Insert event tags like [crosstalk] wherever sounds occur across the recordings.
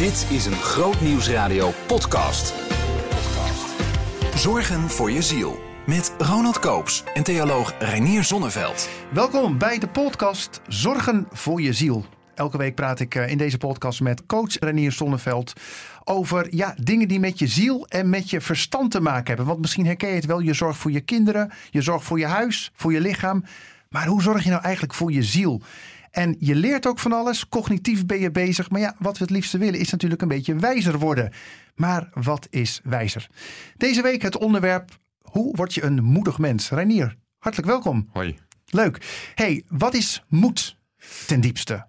Dit is een Groot Nieuwsradio podcast. Zorgen voor je ziel. Met Ronald Koops en theoloog Reinier Zonneveld. Welkom bij de podcast Zorgen voor je ziel. Elke week praat ik eh, in deze podcast met coach Renier Zonneveld over ja, dingen die met je ziel en met je verstand te maken hebben. Want misschien herken je het wel, je zorgt voor je kinderen, je zorgt voor je huis, voor je lichaam. Maar hoe zorg je nou eigenlijk voor je ziel? En je leert ook van alles, cognitief ben je bezig. Maar ja, wat we het liefste willen is natuurlijk een beetje wijzer worden. Maar wat is wijzer? Deze week het onderwerp, hoe word je een moedig mens? Reinier, hartelijk welkom. Hoi. Leuk. hey, wat is moed ten diepste?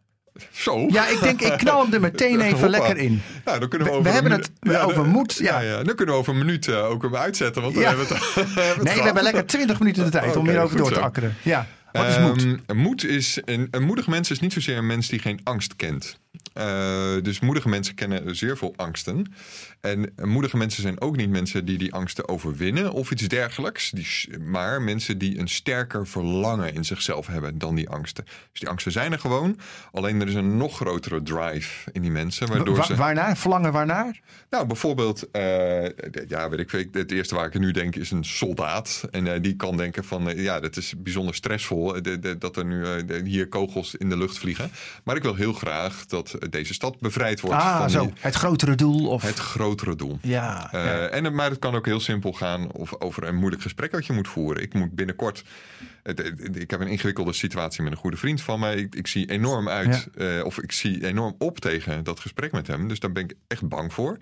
Zo? Ja, ik denk, ik knal hem er meteen [laughs] even Hoppa. lekker in. Nou, dan kunnen we, over we hebben het over moed, ja. ja. Dan kunnen we over een minuut ook hem uitzetten. Want dan Ja. hebben we het, [laughs] hebben we het Nee, we hebben lekker 20 minuten de tijd om hierover door te akkeren. Ja, wat is moed? Ehm, moed is een, een moedig mens is niet zozeer een mens die geen angst kent. Eh, dus moedige mensen kennen zeer veel angsten. En moedige mensen zijn ook niet mensen die die angsten overwinnen of iets dergelijks. Die, maar mensen die een sterker verlangen in zichzelf hebben dan die angsten. Dus die angsten zijn er gewoon. Alleen er is een nog grotere drive in die mensen. Waardoor Wa- ze... waarnaar? Verlangen waarnaar? Nou, bijvoorbeeld, eh, ja, weet ik. Het eerste waar ik nu denk is een soldaat. En eh, die kan denken van, ja, dat is bijzonder stressvol dat er nu hier kogels in de lucht vliegen. Maar ik wil heel graag dat deze stad bevrijd wordt Ah, van zo. die- Het grotere doel? Of... het grotere doel. Ja, Eh, ja. en, het- maar het kan ook heel simpel gaan of over een moeilijk gesprek dat je moet voeren. Ik moet binnenkort. het- het- ik heb een ingewikkelde situatie met een goede vriend van mij. Ik, ik zie enorm uit, eh, of ik zie enorm op tegen dat gesprek met hem. Dus daar ben ik echt bang voor.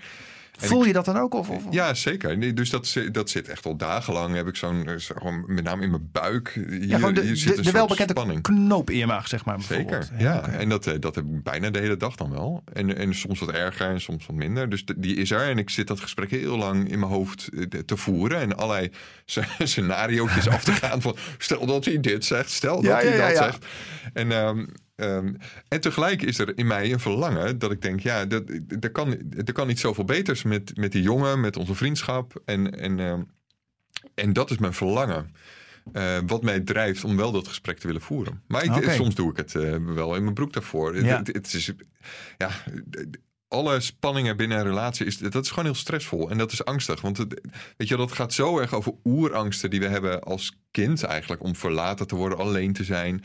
Voel je dat dan ook? Of, of? Ja, zeker. Nee, dus dat, dat zit echt al dagenlang. Heb ik zo'n, eh, met name in mijn buik. Hier, ja, gewoon de, hier zit de, welbekende spanning. knoop in je maag, zeg maar. Zeker, ja. En dat, eh, dat heb ik bijna de hele dag dan wel. En, en soms wat erger en soms wat minder. Dus die is er. En ik zit dat gesprek heel lang in mijn hoofd eh, te- voeren. En allerlei [laughs] sc- scenario's af te gaan. Van, stel dat hij dit zegt, stel dat ja, hij dat zegt. En, ehm, ehm, en tegelijk is er in mij een verlangen dat ik denk... ja, dat, er, kan, er kan niet zoveel beters met, met die jongen, met onze vriendschap. En, en, ehm, en dat is mijn verlangen. Eh, wat mij drijft om wel dat gesprek te willen voeren. Maar ik, soms doe ik het eh, wel in mijn broek daarvoor. Ja. Het, het is, ja, alle spanningen binnen een relatie, is, dat is gewoon heel stressvol. En dat is angstig. Want het, weet je, dat gaat zo erg over oerangsten die we hebben als kind eigenlijk. Om verlaten te worden, alleen te zijn.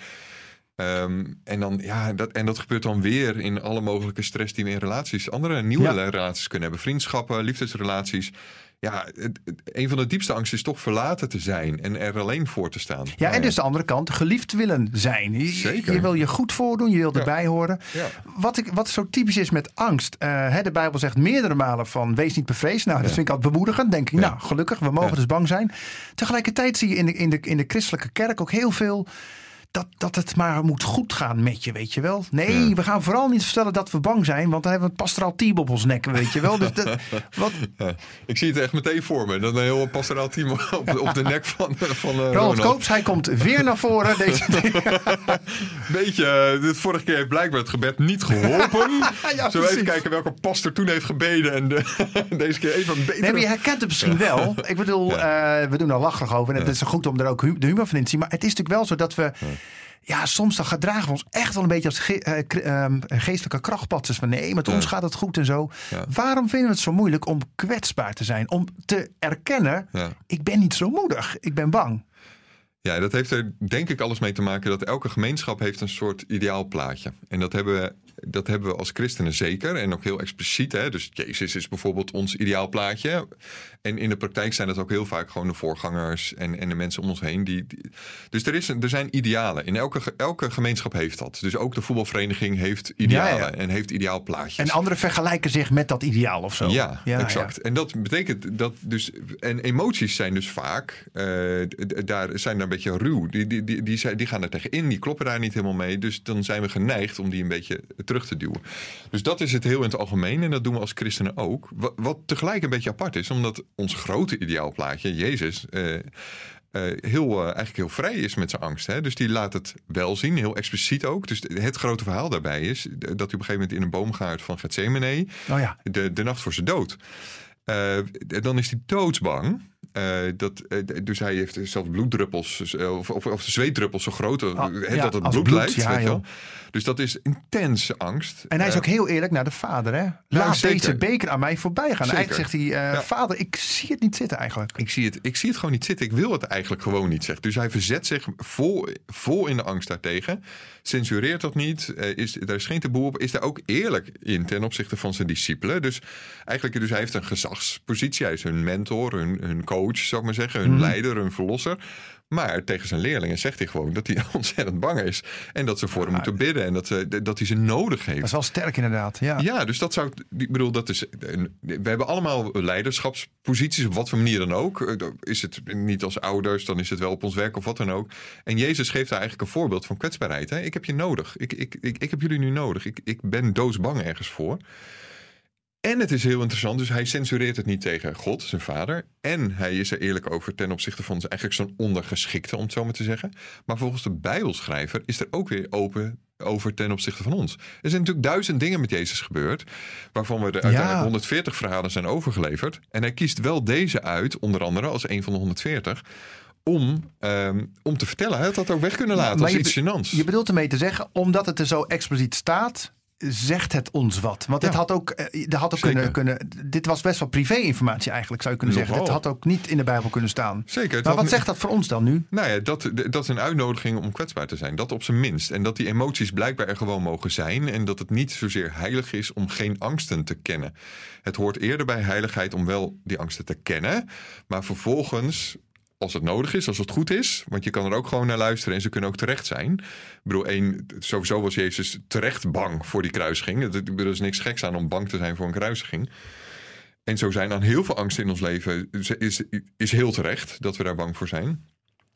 Ehm, en, dan, ja, dat, en dat gebeurt dan weer in alle mogelijke stress die we in relaties, andere nieuwe Ja. relaties kunnen hebben. Vriendschappen, liefdesrelaties. Ja, het, het- een van de diepste angsten is toch verlaten te zijn en er alleen voor te staan. Ja, Nou en dus de andere kant, geliefd willen zijn. Je, Zeker. je wil je goed voordoen, je wil Ja. erbij horen. Ja. Wat, ik, wat zo typisch is met angst. eh, hè, de Bijbel zegt meerdere malen van wees niet bevreesd. Nou, dat Ja. vind ik altijd bemoedigend. Denk ik, Ja. nou gelukkig, we mogen Ja. dus bang zijn. Tegelijkertijd zie je in de, in, de, in de christelijke kerk ook heel veel... Dat, dat het maar moet goed gaan met je, weet je wel. Nee, Ja. we gaan vooral niet vertellen dat we bang zijn. Want dan hebben we een pastoraal team op ons nek, weet je wel. Dus dat, [laughs] wat, Ja, ik zie het echt meteen voor me. Dat een heel pastoraal team op, de- op de nek van, van eh, Ronald. Koops, hij komt weer naar voren. [laughs] Deze, Beetje, eh, de vorige keer heeft blijkbaar het gebed niet geholpen. [laughs] Ja, Zullen we even kijken welke pastor toen heeft gebeden. En de- deze keer even een betere... Nee, maar je herkent het misschien wel. Ik bedoel, we doen er lachig over. En het is goed om er ook de humor van in te zien. Maar het is natuurlijk wel zo dat we... Ja, soms dan gedragen we ons echt wel een beetje als ge- eh, ehm, geestelijke krachtpatsers. Van nee, met ons gaat het goed en zo. Ja. Waarom vinden we het zo moeilijk om kwetsbaar te zijn? Om te erkennen, Ja. ik ben niet zo moedig. Ik ben bang. Ja, dat heeft er denk ik alles mee te maken dat elke gemeenschap heeft een soort ideaal plaatje. En dat hebben we, dat hebben we als christenen zeker en ook heel expliciet. Hè? Dus Jezus is bijvoorbeeld ons ideaal plaatje. En in de praktijk zijn dat ook heel vaak gewoon de voorgangers en, en de mensen om ons heen. Die, die- dus er, is, er zijn idealen. In elke, elke gemeenschap heeft dat. Dus ook de voetbalvereniging heeft idealen Ja, ja. en heeft ideaal plaatjes. En anderen vergelijken zich met dat ideaal of zo. Ja, exact. En dat betekent dat dus. En emoties zijn dus vaak. eh, daar zijn daar een beetje ruw. Die, die, die, die, die gaan er tegenin, die kloppen daar niet helemaal mee. Dus dan zijn we geneigd om die een beetje terug te duwen. Dus dat is het heel in het algemeen. En dat doen we als christenen ook. Wat, wat tegelijk een beetje apart is, omdat ons grote ideaalplaatje, Jezus. eh, eh, heel, eh, eigenlijk heel vrij is met zijn angst. Hè? Dus die laat het wel zien, heel expliciet ook. Dus het grote verhaal daarbij is dat hij op een gegeven moment in een boomgaard van Gethsemane Oh ja. de, de nacht voor zijn dood. Eh, dan is hij doodsbang. Eh, dat, eh, dus hij heeft zelfs bloeddruppels, eh, of, of, of zweetdruppels zo groot ja, dat het bloed, bloed, lijkt. ja, weet je wel. joh. Dus dat is intense angst. En hij is ook heel eerlijk naar de vader. Hè? Laat zeker. deze beker aan mij voorbij gaan. Zeker. Eigenlijk zegt hij, vader, ik zie het niet zitten eigenlijk. Ik zie, het, ik zie het gewoon niet zitten. Ik wil het eigenlijk gewoon niet, zegt. Dus hij verzet zich vol, vol in de angst daartegen. Censureert dat niet. is, daar is geen taboe op. Is daar ook eerlijk in ten opzichte van zijn discipelen. Dus eigenlijk, dus hij heeft een gezagspositie. Hij is hun mentor, hun, hun coach, zou ik maar zeggen. Hun leider, hun verlosser. Maar tegen zijn leerlingen zegt hij gewoon dat hij [laughs] ontzettend bang is. En dat ze voor hem moeten bidden. En dat, ze, dat hij ze nodig heeft. Dat is wel sterk inderdaad. Ja. Ja, dus dat zou ik. Bedoel, dat is. We hebben allemaal leiderschapsposities, op wat voor manier dan ook. Eh, Is het niet als ouders, dan is het wel op ons werk of wat dan ook. En Jezus geeft daar eigenlijk een voorbeeld van kwetsbaarheid. Hè? Ik heb je nodig. Ik, ik, ik, ik heb jullie nu nodig. Ik, ik ben doodsbang ergens voor. En het is heel interessant, dus hij censureert het niet tegen God, zijn vader. En hij is er eerlijk over ten opzichte van zijn, eigenlijk zo'n ondergeschikte, om het zo maar te zeggen. Maar volgens de Bijbelschrijver is er ook weer open over ten opzichte van ons. Er zijn natuurlijk duizend dingen met Jezus gebeurd, waarvan we er uiteindelijk 140 verhalen zijn overgeleverd. En hij kiest wel deze uit, onder andere als een van de 140, om, ehm, om te vertellen. Hij had dat ook weg kunnen laten Maar als iets gênants. Je bedoelt ermee te zeggen, omdat het er zo expliciet staat, zegt het ons wat. Want dit Ja. had ook, eh, dit had ook kunnen, kunnen. Dit was best wel privé-informatie eigenlijk, zou je kunnen zeggen. Dit had ook niet in de Bijbel kunnen staan. Zeker. het Maar wat zegt dat voor ons dan nu? Nou ja, dat, dat is een uitnodiging om kwetsbaar te zijn. Dat op zijn minst. En dat die emoties blijkbaar er gewoon mogen zijn. En dat het niet zozeer heilig is om geen angsten te kennen. Het hoort eerder bij heiligheid om wel die angsten te kennen. Maar vervolgens, als het nodig is, als het goed is. Want je kan er ook gewoon naar luisteren en ze kunnen ook terecht zijn. Ik bedoel, één, sowieso was Jezus terecht bang voor die kruisiging. Er is niks geks aan om bang te zijn voor een kruisiging. En zo zijn dan heel veel angsten in ons leven is, is heel terecht dat we daar bang voor zijn.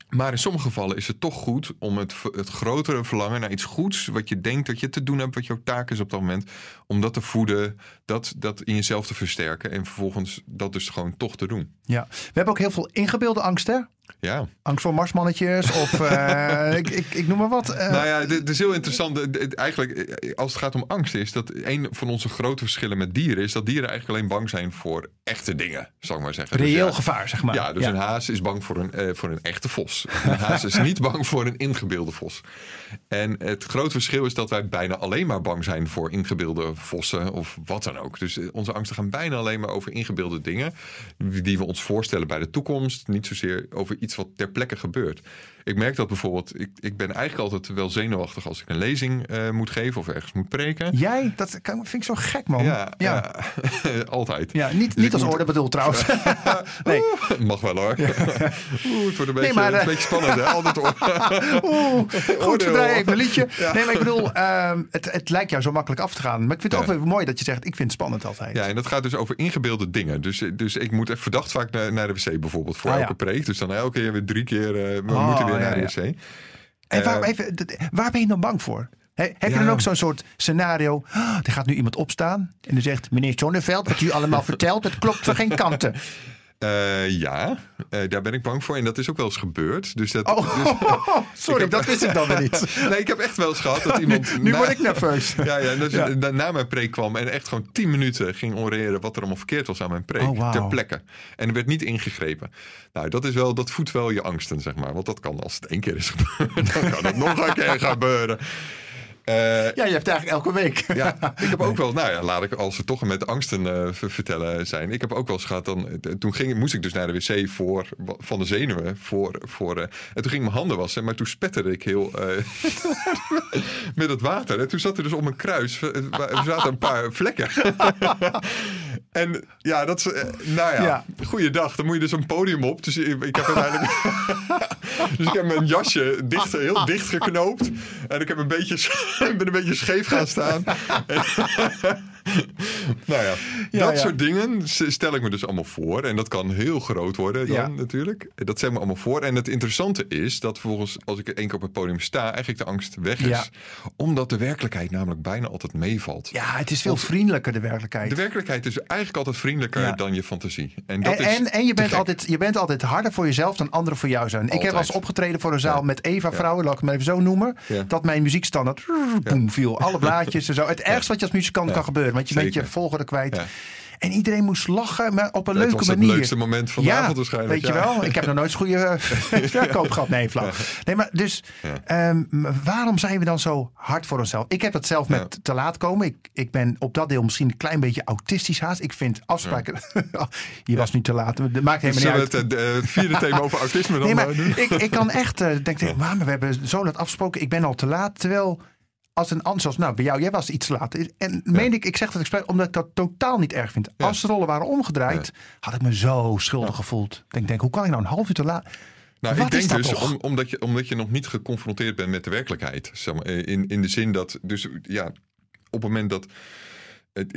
Maar in sommige gevallen is het toch goed om het, het grotere verlangen naar iets goeds, wat je denkt dat je te doen hebt, wat jouw taak is op dat moment, om dat te voeden, dat, dat in jezelf te versterken en vervolgens dat dus gewoon toch te doen. Ja. We hebben ook heel veel ingebeelde angst, hè? Ja. Angst voor marsmannetjes of [laughs] eh, ik, ik, ik noem maar wat. Eh, Nou ja, het is heel interessant. De- Eigenlijk, eh, als het gaat om angst, is dat een van onze grote verschillen met dieren is dat dieren eigenlijk alleen bang zijn voor echte dingen, zal ik maar zeggen. Dus reëel ja, gevaar, zeg maar. Ja, dus een haas is bang voor een, eh, voor een echte vos. [laughs] Een haas is niet bang voor een ingebeelde vos. En het grote verschil is dat wij bijna alleen maar bang zijn voor ingebeelde vossen of wat dan ook. Dus eh, onze angsten gaan bijna alleen maar over ingebeelde dingen die we ons voorstellen bij de toekomst. Niet zozeer over iets wat ter plekke gebeurt. Ik merk dat bijvoorbeeld, ik, ik ben eigenlijk altijd wel zenuwachtig als ik een lezing eh, moet geven of ergens moet preken. Jij, dat kan- vind ik zo gek, man. Ja, ja. ja. [laughs] altijd. Ja, niet, Dus niet als moet- orde bedoeld trouwens. [laughs] nee. Oeh, mag wel hoor. [laughs] Oeh, het wordt een beetje, maar, eh, een beetje spannend hè. Altijd oor- Oeh, goed, draaien even een liedje. Nee, maar ik bedoel, ehm, het, het lijkt jou zo makkelijk af te gaan. Maar ik vind het ook weer mooi dat je zegt, ik vind het spannend altijd. Ja, en dat gaat dus over ingebeelde dingen. Dus, dus ik moet echt verdacht vaak naar, naar de wc bijvoorbeeld voor Ah, elke preek. Dus dan elke keer weer drie keer eh, we Oh, moeten weer naar de wc. En waar, Eh, even, waar ben je dan bang voor? He- heb je Ja. dan ook zo'n soort scenario? "Ah, er gaat nu iemand opstaan en die zegt: Meneer Zonneveld, wat u allemaal [laughs] vertelt, het klopt van geen kanten. Eh, ja, eh, daar ben ik bang voor. En dat is ook wel eens gebeurd. Dus dat, Oh, dus- [laughs] sorry, heb- dat wist ik dan weer niet. [laughs] nee, ik heb echt wel eens gehad dat [laughs] iemand... Nu na- word ik nerveus. Ja, ja, dus Ja. na- na mijn preek kwam en echt gewoon tien minuten ging oreren wat er allemaal verkeerd was aan mijn preek. Oh. Ter plekke. En er werd niet ingegrepen. Nou, dat, is wel, dat voedt wel je angsten, zeg maar. Want dat kan als het één keer is gebeurd, dan kan het nog een keer gebeuren. Eh, Ja, je hebt eigenlijk elke week. [laughs] ja, ik heb ook wel, nou ja, laat ik als we toch met angsten eh, ver- vertellen zijn. Ik heb ook wel eens gehad, dan, eh, toen ging, moest ik dus naar de wc voor, van de zenuwen. Voor, voor, en toen ging ik mijn handen wassen, maar toen spetterde ik heel [laughs] met het water. En toen zat er dus om een kruis, er zaten een paar vlekken. [laughs] en ja, dat is, eh, nou ja, Ja. goeiedag. Dan moet je dus een podium op. Dus ik, ik heb uiteindelijk, [laughs] dus ik heb mijn jasje dicht, heel dicht geknoopt. En ik heb een beetje, [laughs] ben een beetje scheef gaan staan. En- [laughs] [laughs] nou ja, Ja, dat ja. soort dingen stel ik me dus allemaal voor. En dat kan heel groot worden dan Ja. natuurlijk. Dat ik me allemaal voor. En het interessante is dat vervolgens als ik één keer op het podium sta... eigenlijk de angst weg is. Omdat de werkelijkheid namelijk bijna altijd meevalt. Ja, het is veel vriendelijker, de werkelijkheid. De werkelijkheid is eigenlijk altijd vriendelijker dan je fantasie. En, En, dat is en, en je, bent altijd, je bent altijd harder voor jezelf dan anderen voor jou zijn. Ik heb als opgetreden voor een zaal met Eva Vrouwen, laat ik het maar even zo noemen. Dat mijn muziekstandaard boem, viel. Alle [laughs] blaadjes en zo. Het ergste wat je als muzikant kan gebeuren. Want je bent je Zeker. volgorde kwijt. Ja. En iedereen moest lachen, maar op een Het leuke was het manier. leukste moment van de avond waarschijnlijk. Weet je ja. wel, ik heb nog nooit zo'n goede [laughs] [laughs] verkoop gehad. Nee, flauw. Nee, maar dus Ja. ehm, waarom zijn we dan zo hard voor onszelf? Ik heb het zelf met Ja. te laat komen. Ik, ik ben op dat deel misschien een klein beetje autistisch haast. Ik vind afspraken. [laughs] je was niet te laat. Dat maakt helemaal niet we uit. het eh, eh, vierde thema over autisme dan Nee, maar eh, ik, ik kan echt eh denken, maar we hebben zo laat afgesproken. Ik ben al te laat. Terwijl als een zoals nou bij jou, jij was iets te laat. En meen ik, ik zeg dat expres omdat ik dat totaal niet erg vind. Ja. Als de rollen waren omgedraaid, had ik me zo schuldig gevoeld. Ik denk, hoe kan ik nou een half uur te laat? Nou, Wat ik denk dus om, omdat, je, omdat je nog niet geconfronteerd bent met de werkelijkheid. Zeg maar, in, in de zin dat, dus ja, op het moment dat.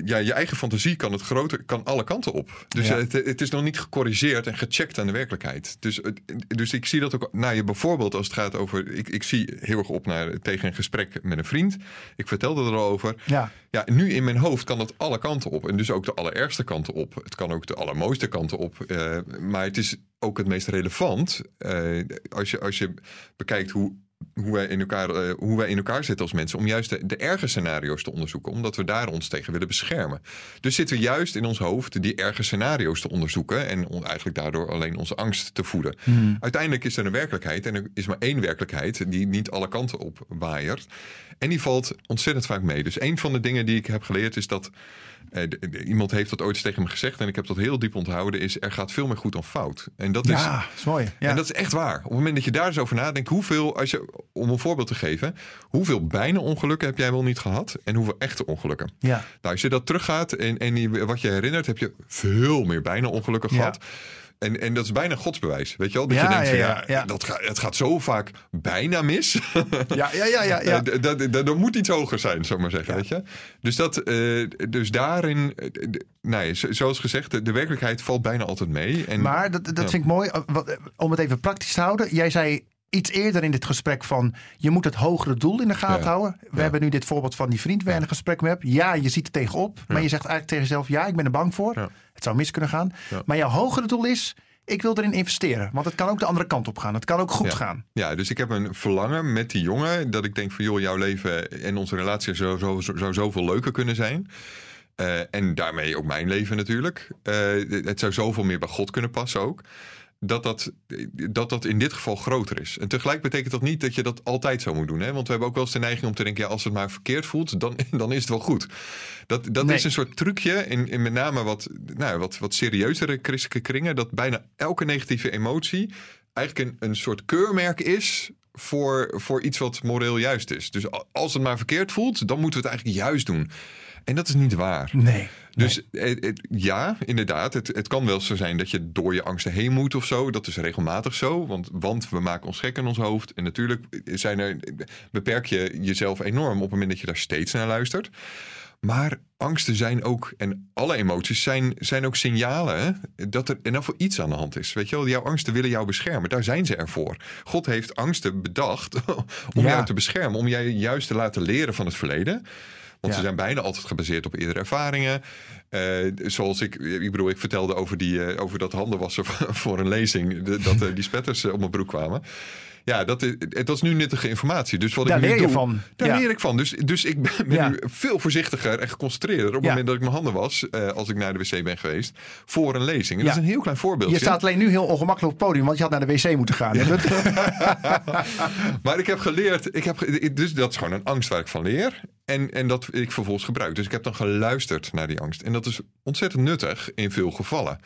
Ja, je eigen fantasie kan het groter, kan alle kanten op. Dus Ja. het, het is nog niet gecorrigeerd en gecheckt aan de werkelijkheid. Dus, dus ik zie dat ook naar je bijvoorbeeld als het gaat over. Ik, ik zie heel erg op naar tegen een gesprek met een vriend. Ik vertelde er al over. Ja, Ja, nu in mijn hoofd kan het alle kanten op. En dus ook de allerergste kanten op. Het kan ook de allermooiste kanten op. Eh, maar het is ook het meest relevant eh, als, je, als je bekijkt hoe, hoe, wij in elkaar, eh, hoe wij in elkaar zitten als mensen. Om juist de, de erge scenario's te onderzoeken. Omdat we daar ons tegen willen beschermen. Dus zitten we juist in ons hoofd die erge scenario's te onderzoeken. En on- eigenlijk daardoor alleen onze angst te voeden. Uiteindelijk is er een werkelijkheid. En er is maar één werkelijkheid die niet alle kanten op waaiert. En die valt ontzettend vaak mee. Dus een van de dingen die ik heb geleerd is dat. Eh, iemand heeft dat ooit eens tegen me gezegd. En ik heb dat heel diep onthouden. Is er gaat veel meer goed dan fout. En dat is. ja is mooi. Ja. En dat is echt waar. Op het moment dat je daar eens over nadenkt, hoeveel, als je, om een voorbeeld te geven, hoeveel bijna ongelukken heb jij wel niet gehad en hoeveel echte ongelukken? ja. Nou, als je dat teruggaat en, en wat je herinnert, heb je veel meer bijna ongelukken Ja. gehad. En, en dat is bijna godsbewijs, weet je wel? Dat Ja, je denkt, ja, van, ja, ja. Dat gaat, het gaat zo vaak bijna mis. [laughs] Ja, ja, ja, ja, ja. Eh, dat, dat, moet iets hoger zijn, zou ik maar zeggen. Weet je? Dus, dat, eh, dus daarin, eh, nee, zo- zoals gezegd, de, de werkelijkheid valt bijna altijd mee. En, Maar dat, dat vind ik mooi. Om het even praktisch te houden. Jij zei iets eerder in dit gesprek van... je moet het hogere doel in de gaten Ja. houden. We Ja. hebben nu dit voorbeeld van die vriend waar je een gesprek mee hebt. Ja, je ziet er tegenop. Maar je zegt eigenlijk tegen jezelf... ja, ik ben er bang voor. Het zou mis kunnen gaan. Maar jouw hogere doel is... ik wil erin investeren. Want het kan ook de andere kant op gaan. Het kan ook goed gaan. Ja, dus ik heb een verlangen met die jongen. Dat ik denk van joh, jouw leven en onze relatie zou, zo, zo, zou zoveel leuker kunnen zijn. Eh, en daarmee ook mijn leven natuurlijk. Eh, het zou zoveel meer bij God kunnen passen ook. Dat dat, dat dat in dit geval groter is. En tegelijk betekent dat niet dat je dat altijd zo moet doen. Hè? Want we hebben ook wel eens de neiging om te denken... Ja, als het maar verkeerd voelt, dan, [laughs] dan is het wel goed. Dat, dat Nee. is een soort trucje in, in met name wat, nou, wat, wat serieuzere christelijke kringen... dat bijna elke negatieve emotie eigenlijk een, een soort keurmerk is... Voor, voor iets wat moreel juist is. Dus als het maar verkeerd voelt, dan moeten we het eigenlijk juist doen. En dat is niet waar. Nee. Dus eh, ja, inderdaad. Het, het kan wel zo zijn dat je door je angsten heen moet of zo. Dat is regelmatig zo. Want, want we maken ons gek in ons hoofd. En natuurlijk zijn er, beperk je jezelf enorm op het moment dat je daar steeds naar luistert. Maar angsten zijn ook, en alle emoties zijn, zijn ook signalen dat er in ieder geval iets aan de hand is. Weet je wel, jouw angsten willen jou beschermen. Daar zijn ze ervoor. God heeft angsten bedacht [laughs] om Ja. jou te beschermen. Om jij juist te laten leren van het verleden. Want Ja. ze zijn bijna altijd gebaseerd op eerdere ervaringen. Eh, zoals ik, ik bedoel, ik vertelde over, die, eh, over dat handenwassen [laughs] voor een lezing. de- dat eh, die spetters op mijn broek kwamen. Ja, dat is, dat is nu nuttige informatie. Dus wat Daar ik nu leer je doe, van. Daar Ja. leer ik van. Dus, dus ik ben, ben Ja. nu veel voorzichtiger en geconcentreerder op het Ja. moment dat ik mijn handen was, als ik naar de wc ben geweest, voor een lezing. En. Dat is een heel klein voorbeeldje. Je staat alleen nu heel ongemakkelijk op het podium. Want je had naar de wc moeten gaan. [laughs] Maar ik heb geleerd, ik heb, dus dat is gewoon een angst waar ik van leer. En, en dat ik vervolgens gebruik. Dus ik heb dan geluisterd naar die angst. En dat is ontzettend nuttig in veel gevallen.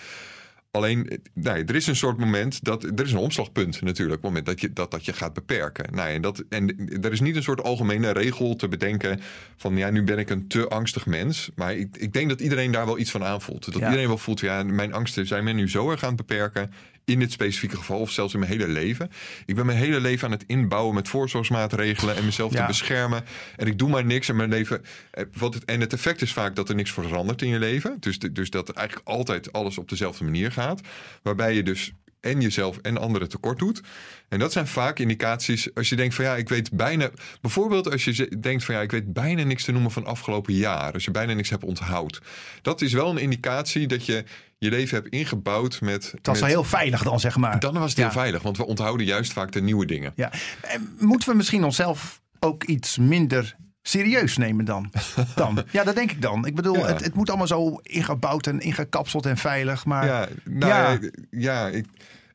Alleen, eh, nee, er is een soort moment dat. Er is een omslagpunt natuurlijk. Moment dat je dat, dat je gaat beperken. Nou, en, dat, en er is niet een soort algemene regel te bedenken. van ja, nu ben ik een te angstig mens. Maar ik, ik denk dat iedereen daar wel iets van aanvoelt. Dat Ja. iedereen wel voelt, ja, mijn angsten zijn me nu zo erg aan het beperken. In dit specifieke geval, of zelfs in mijn hele leven. Ik ben mijn hele leven aan het inbouwen met voorzorgsmaatregelen en mezelf Ja. te beschermen. En ik doe maar niks in mijn leven. Eh, Wat het, en het effect is vaak dat er niks verandert in je leven. Dus, de- dus dat eigenlijk altijd alles op dezelfde manier gaat. Waarbij je dus en jezelf en anderen tekort doet. En dat zijn vaak indicaties als je denkt van ja, ik weet bijna... Bijvoorbeeld als je denkt van ja, ik weet bijna niks te noemen van afgelopen jaar. Als je bijna niks hebt onthoud. Dat is wel een indicatie dat je je leven hebt ingebouwd met... Het was wel heel veilig dan, zeg maar. Dan was het heel veilig, want we onthouden juist vaak de nieuwe dingen. Ja. En moeten we misschien onszelf ook iets minder serieus nemen dan. [laughs] dan. Ja, dat denk ik dan. Ik bedoel, Ja. het, het moet allemaal zo ingebouwd en ingekapseld en veilig. Maar Ja, nou, Ja. ja. ja ik,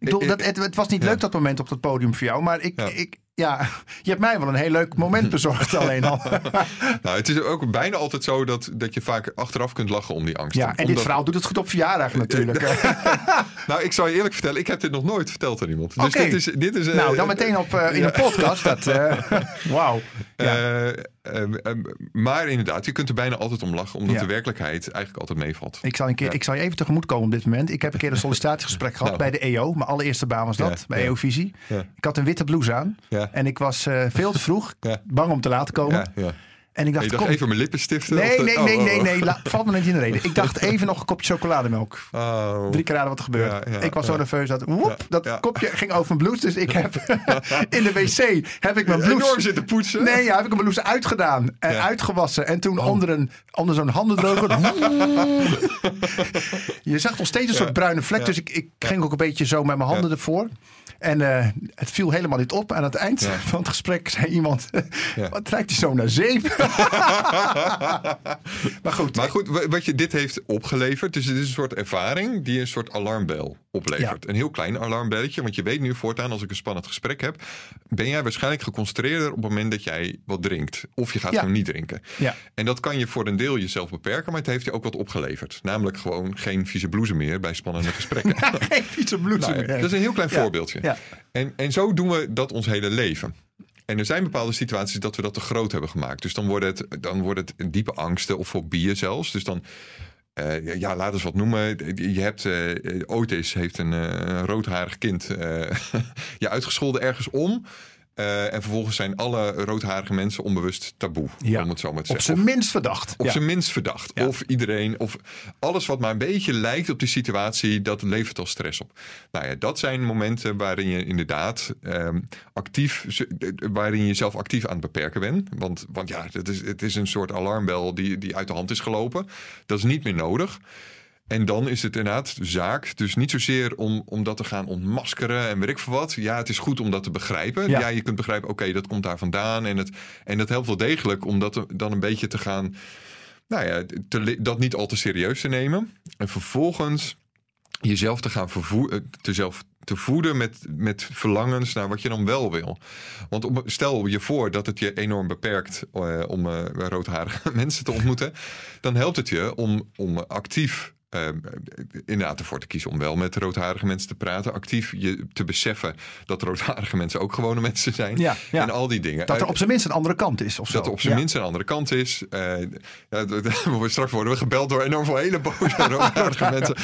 ik bedoel, ik- dat, het, het was niet ja. leuk dat moment op dat podium voor jou. Maar ik, Ja. ik, ja, je hebt mij wel een heel leuk moment [laughs] bezorgd alleen al. [laughs] nou, het is ook bijna altijd zo dat, dat je vaak achteraf kunt lachen om die angst. Ja, en dit verhaal doet het goed op verjaardag natuurlijk. [laughs] Nou, ik zal je eerlijk vertellen, ik heb dit nog nooit verteld aan iemand. Dus dit is, dit is, eh, nou, dan meteen op, eh, in de podcast. Dat, eh, Wauw. Ja. Eh, ehm, ehm, maar inderdaad, je kunt er bijna altijd om lachen, omdat Ja. de werkelijkheid eigenlijk altijd meevalt. Ik zal, een keer, Ja. ik zal je even tegemoet komen op dit moment. Ik heb een keer een [laughs] sollicitatiegesprek gehad Nou. bij de EO. Mijn allereerste baan was dat, Ja, bij ja. EO-visie. Ja. Ik had een witte blouse aan. En ik was eh, veel te vroeg, bang om te laat te komen. En ik dacht, je dacht kom, even mijn lippen stiften? nee, de- nee, oh, nee, oh, nee, oh. nee, valt me niet in de reden. Ik dacht [laughs] even nog een kopje chocolademelk. Oh. Drie keer raden wat er. Ja, ja, ik was zo nerveus dat, woep, dat kopje ging over mijn blouse. Dus ik heb [laughs] in de wc heb ik mijn blouse... Enorm zitten poetsen. Nee, ja, heb ik mijn blouse uitgedaan en uitgewassen. En toen onder, een, onder zo'n handendroger. [laughs] je zag nog steeds een soort bruine vlek. Dus ik, ik ging ook een beetje zo met mijn handen ervoor. En eh, het viel helemaal niet op. Aan het eind Ja. van het gesprek zei iemand... [laughs] Ja. Wat lijkt hij zo naar zeep? [laughs] maar goed. Maar goed, wa- wat je dit heeft opgeleverd, dus het is een soort ervaring die een soort alarmbel oplevert. Een heel klein alarmbelletje, want je weet nu voortaan als ik een spannend gesprek heb, ben jij waarschijnlijk geconcentreerder op het moment dat jij wat drinkt. Of je gaat gewoon niet drinken. Ja. En dat kan je voor een deel jezelf beperken, maar het heeft je ook wat opgeleverd. Namelijk gewoon geen vieze blouse meer bij spannende gesprekken. [laughs] Geen vieze blouse Nou ja, meer. dat is een heel klein Ja. voorbeeldje. En, en zo doen we dat ons hele leven. En er zijn bepaalde situaties dat we dat te groot hebben gemaakt. Dus dan wordt het, dan wordt het diepe angsten of fobieën zelfs. Dus dan, eh, ja, laat eens wat noemen. Je hebt, eh Otis heeft een eh, roodharig kind [laughs] je uitgescholden ergens om. Eh, en vervolgens zijn alle roodharige mensen onbewust taboe, Ja. om het zo maar te Op zeggen. zijn minst verdacht. Op Ja. zijn minst verdacht. Ja. Of iedereen, of alles wat maar een beetje lijkt op die situatie, dat levert al stress op. Nou ja, dat zijn momenten waarin je inderdaad ehm, actief, waarin je jezelf actief aan het beperken bent. Want, want ja, het is, het is een soort alarmbel die, die uit de hand is gelopen. Dat is niet meer nodig. En dan is het inderdaad zaak, dus niet zozeer om, om dat te gaan ontmaskeren en weet ik veel wat. Ja, het is goed om dat te begrijpen. Ja. Ja, je kunt begrijpen, oké, dat komt daar vandaan. En, het, en dat helpt wel degelijk om dat dan een beetje te gaan, nou ja, te, dat niet al te serieus te nemen. En vervolgens jezelf te gaan vervoeden, te zelf te voeden met, met verlangens naar wat je dan wel wil. Want stel je voor dat het je enorm beperkt eh, om eh, roodharige [laughs] mensen te ontmoeten, dan helpt het je om, om actief eh, inderdaad ervoor te kiezen om wel met roodharige mensen te praten. Actief je te beseffen dat roodharige mensen ook gewone [laughs] mensen zijn. Ja, ja. En al die dingen. Dat er Eh, op zijn minst een andere kant is. Of zo. dat er op zijn Ja. minst een andere kant is. [laughs] D- straks worden we gebeld door enorm veel hele boze [laughs] roodharige mensen.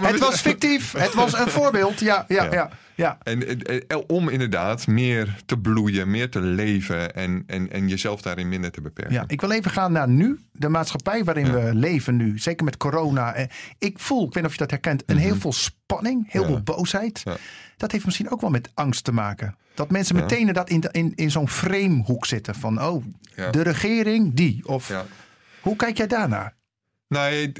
Maar het was fictief. Het was een voorbeeld. Ja, ja, ja. Ja. En, om inderdaad meer te bloeien, meer te leven en, en, en jezelf daarin minder te beperken. Ja, ik wil even gaan naar nu. De maatschappij waarin Ja. we leven nu. Zeker met corona. Eh, Ik voel, ik weet niet of je dat herkent, een heel veel spanning. Heel Mhm. Ja. veel boosheid. Ja. Dat heeft misschien ook wel met angst te maken. Dat mensen meteen dat in, in, in zo'n framehoek zitten. Van, oh, de regering, die. Of hoe kijk jij daarnaar? Nee,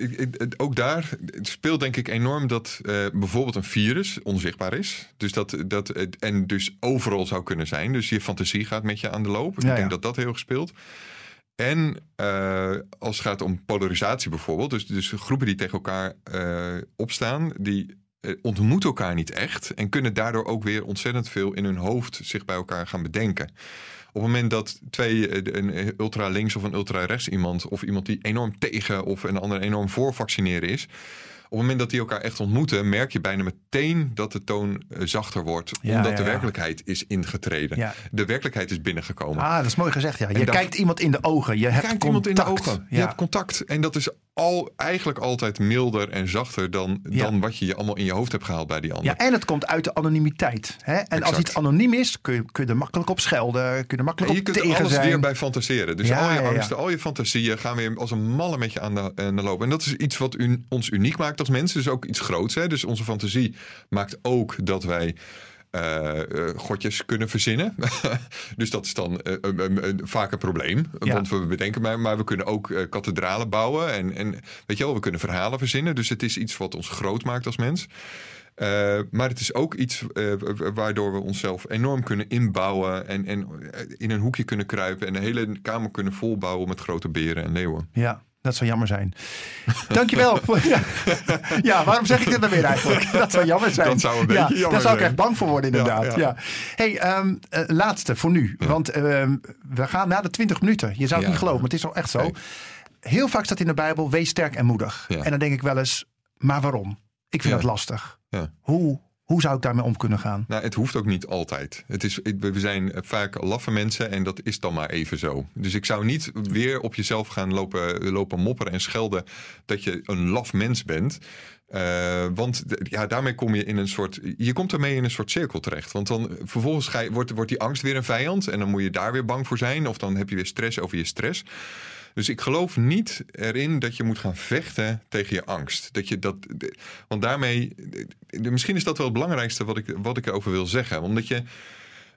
ook daar speelt denk ik enorm dat eh, bijvoorbeeld een virus onzichtbaar is. Dus dat, dat, en dus overal zou kunnen zijn. Dus je fantasie gaat met je aan de loop. Ja, ik denk ja. dat dat heel erg speelt. En eh, als het gaat om polarisatie bijvoorbeeld, dus, dus groepen die tegen elkaar eh, opstaan, die ontmoeten elkaar niet echt en kunnen daardoor ook weer ontzettend veel in hun hoofd zich bij elkaar gaan bedenken. Op het moment dat twee, eh, een ultra links of een ultra rechts iemand, of iemand die enorm tegen of een ander enorm voor vaccineren is, op het moment dat die elkaar echt ontmoeten, merk je bijna meteen dat de toon eh, zachter wordt, Ja, omdat ja, de ja. werkelijkheid is ingetreden. De werkelijkheid is binnengekomen. Ah, dat is mooi gezegd. Ja. Je En kijkt iemand in de ogen. Je hebt Kijkt contact. iemand in de ogen. Je hebt contact. En dat is al, eigenlijk altijd milder en zachter dan, Ja. dan wat je je allemaal in je hoofd hebt gehaald bij die ander. Ja, en het komt uit de anonimiteit. Hè? En als iets anoniem is, kun je, kun je er makkelijk op schelden. Kun je er makkelijk En je op kunt er tegen alles zijn. weer bij fantaseren. Dus Ja, al je angsten, al je fantasieën gaan weer als een malle met je aan de, aan de loop. En dat is iets wat un- ons uniek maakt als mensen. Dus ook iets groots. Hè? Dus onze fantasie maakt ook dat wij eh, eh, godjes kunnen verzinnen. [laughs] dus dat is dan eh, een- een- een- vaak een probleem. Ja. Want we bedenken maar, maar we kunnen ook kathedralen bouwen. En, en weet je wel, we kunnen verhalen verzinnen. Dus het is iets wat ons groot maakt als mens. Uh, maar het is ook iets uh, waardoor we onszelf enorm kunnen inbouwen. En, en in een hoekje kunnen kruipen. En de hele kamer kunnen volbouwen met grote beren en leeuwen. Ja, dat zou jammer zijn. Dankjewel. [laughs] ja. ja, waarom zeg ik dit dan weer eigenlijk? Dat zou jammer zijn. Dat zou een beetje ja, jammer Daar zou ik echt bang voor worden inderdaad. Ja. Hey, um, uh, laatste voor nu. Want uh, we gaan naar de 20 minuten. Je zou het niet geloven, maar het is wel echt zo. Heel vaak staat in de Bijbel, wees sterk en moedig. En dan denk ik wel eens, maar waarom? Ik vind het lastig. Ja. Hoe, hoe zou ik daarmee om kunnen gaan? Nou, het hoeft ook niet altijd. Het is, we zijn vaak laffe mensen en dat is dan maar even zo. Dus ik zou niet weer op jezelf gaan lopen, lopen mopperen en schelden dat je een laf mens bent. Eh, want ja, daarmee kom je in een soort. Je komt ermee in een soort cirkel terecht. Want dan vervolgens wordt die angst weer een vijand. En dan moet je daar weer bang voor zijn. Of dan heb je weer stress over je stress. Dus ik geloof niet erin dat je moet gaan vechten tegen je angst. Dat je dat, want daarmee, misschien is dat wel het belangrijkste wat ik, wat ik erover wil zeggen. Omdat je,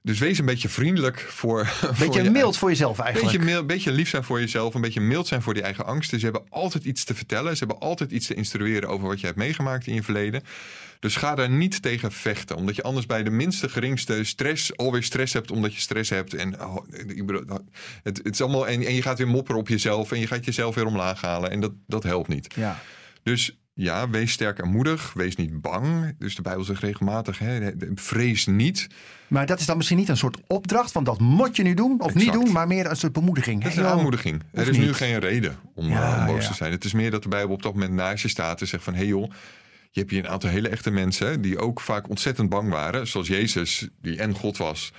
dus wees een beetje vriendelijk voor. [laughs] voor Beetje je- mild voor jezelf Een eigenlijk. beetje, mild- beetje lief zijn voor jezelf, een beetje mild zijn voor die eigen angsten. Ze hebben altijd iets te vertellen. Ze hebben altijd iets te instrueren over wat je hebt meegemaakt in je verleden. Dus ga daar niet tegen vechten. Omdat je anders bij de minste geringste stress alweer stress hebt omdat je stress hebt. En, oh, het, het is allemaal, en, en je gaat weer mopperen op jezelf. En je gaat jezelf weer omlaag halen. En dat, dat helpt niet. Ja. Dus ja, wees sterk en moedig. Wees niet bang. Dus de Bijbel zegt regelmatig, hè, vrees niet. Maar dat is dan misschien niet een soort opdracht van dat moet je nu doen of niet doen, maar meer een soort bemoediging. Het is een aanmoediging. Er is nu geen reden om, Ja, eh, om boos ja. te zijn. Het is meer dat de Bijbel op dat moment naast je staat en zegt van... hé hey joh, je hebt hier een aantal hele echte mensen... die ook vaak ontzettend bang waren. Zoals Jezus, die en God was,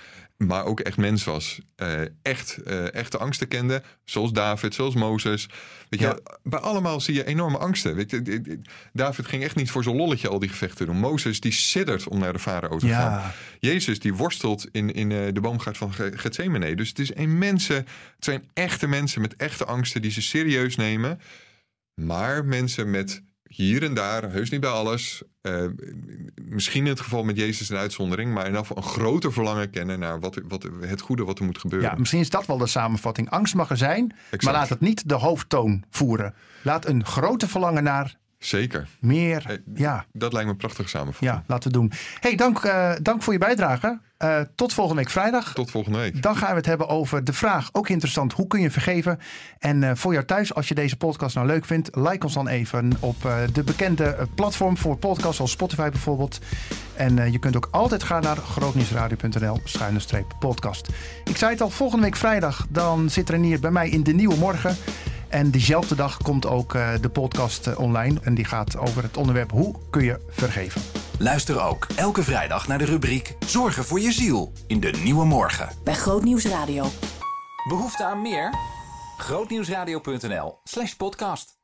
maar ook echt mens was. eh, echt eh, echte angsten kende. Zoals David, zoals Mozes. Weet je, Ja. bij allemaal zie je enorme angsten. Weet je, David ging echt niet voor zo'n lolletje al die gevechten doen. Mozes, die siddert om naar de farao te gaan. Jezus die worstelt in, in eh, de boomgaard van Ge- Gethsemane. Dus het, is een mensen, het zijn echte mensen met echte angsten die ze serieus nemen. Maar mensen met hier en daar, heus niet bij alles. eh, misschien in het geval met Jezus een uitzondering. Maar in geval een groter verlangen kennen naar wat, wat, het goede wat er moet gebeuren. ja, misschien is dat wel de samenvatting. Angst mag er zijn, maar laat het niet de hoofdtoon voeren. Laat een grote verlangen naar Zeker. meer. Ja, Dat lijkt me een prachtige samenvatting. ja laten we doen. hey, dank, eh, dank voor je bijdrage. Eh, tot volgende week vrijdag. Tot volgende week. Dan gaan we het hebben over de vraag, ook interessant, hoe kun je vergeven? En eh, voor jou thuis, als je deze podcast nou leuk vindt, like ons dan even op de bekende platform voor podcasts, zoals Spotify bijvoorbeeld. En je kunt ook altijd gaan naar grootnieuwsradio.nl schuine streep podcast. Ik zei het al, volgende week vrijdag, dan zit Renier bij mij in de Nieuwe Morgen. En diezelfde dag komt ook eh, de podcast eh, online. En die gaat over het onderwerp hoe kun je vergeven. Luister ook elke vrijdag naar de rubriek Zorgen voor je ziel in de Nieuwe Morgen. Bij Grootnieuws Radio. Behoefte aan meer? Grootnieuwsradio.nl slash podcast.